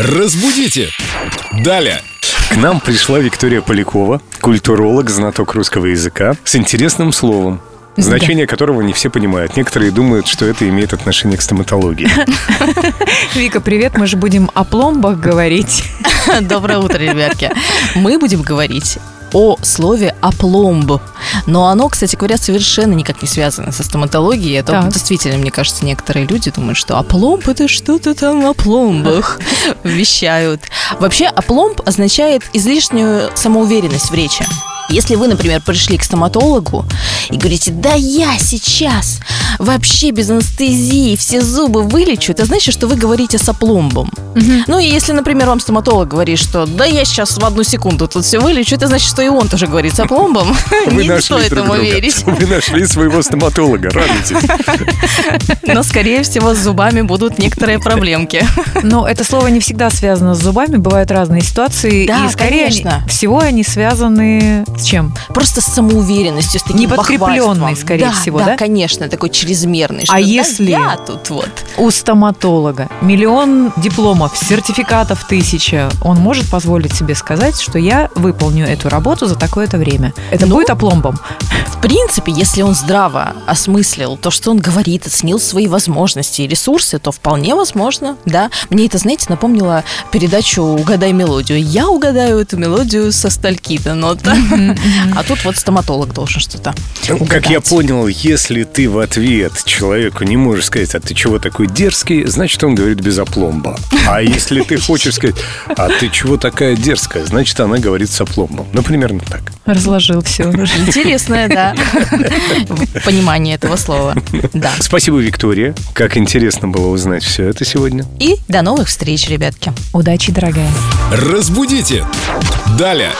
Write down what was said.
Разбудите! Далее! К нам пришла Виктория Полякова, культуролог, знаток русского языка, с интересным словом. Значение которого не все понимают. Некоторые думают, что это имеет отношение к стоматологии. Вика, привет. Мы же будем о пломбах говорить. Доброе утро, ребятки. Мы будем говорить о слове опломб. Но оно, кстати говоря, совершенно никак не связано со стоматологией. Это Так. действительно, мне кажется, некоторые люди думают, что опломб это что-то там о пломбах вещают. Вообще, опломб означает излишнюю самоуверенность в речи. Если вы, например, пришли к стоматологу и говорите, да я сейчас вообще без анестезии все зубы вылечу, это значит, что вы говорите с опломбом. Ну и если, например, вам стоматолог говорит, что да я сейчас в одну секунду тут все вылечу, это значит, что и он тоже говорит с опломбом. Вы Не нашли друг друга. верить. Вы нашли своего стоматолога. Радуйтесь. Но, скорее всего, с зубами будут некоторые проблемки. Но это слово не всегда связано с зубами, бывают разные ситуации. Да, и скорее конечно. всего они связаны с чем? Просто с самоуверенностью, с таким Неподкрепленной, бахвальством. скорее всего, да? Да, конечно, такой чрезмерный. что А да если- я тут вот. У стоматолога миллион дипломов, сертификатов тысяча. Он может позволить себе сказать, что я выполню эту работу за такое-то время. Это Ну, будет опломбом. В принципе, если он здраво осмыслил то, что он говорит, оценил свои возможности и ресурсы, то вполне возможно, да. Мне это, знаете, напомнило передачу «Угадай мелодию». Я угадаю эту мелодию со стальки-то нота. А тут вот стоматолог должен что-то Как я понял, если ты в ответ человеку не можешь сказать, а ты чего такой дерзкий, значит, он говорит без опломба. А если ты хочешь сказать, а ты чего такая дерзкая, значит, она говорит с опломбом. Ну, примерно так. Разложил все. Интересное, да, понимание этого слова. Да. Спасибо, Виктория. Как интересно было узнать все это сегодня. И до новых встреч, ребятки. Удачи, дорогая. Разбудите! Далее!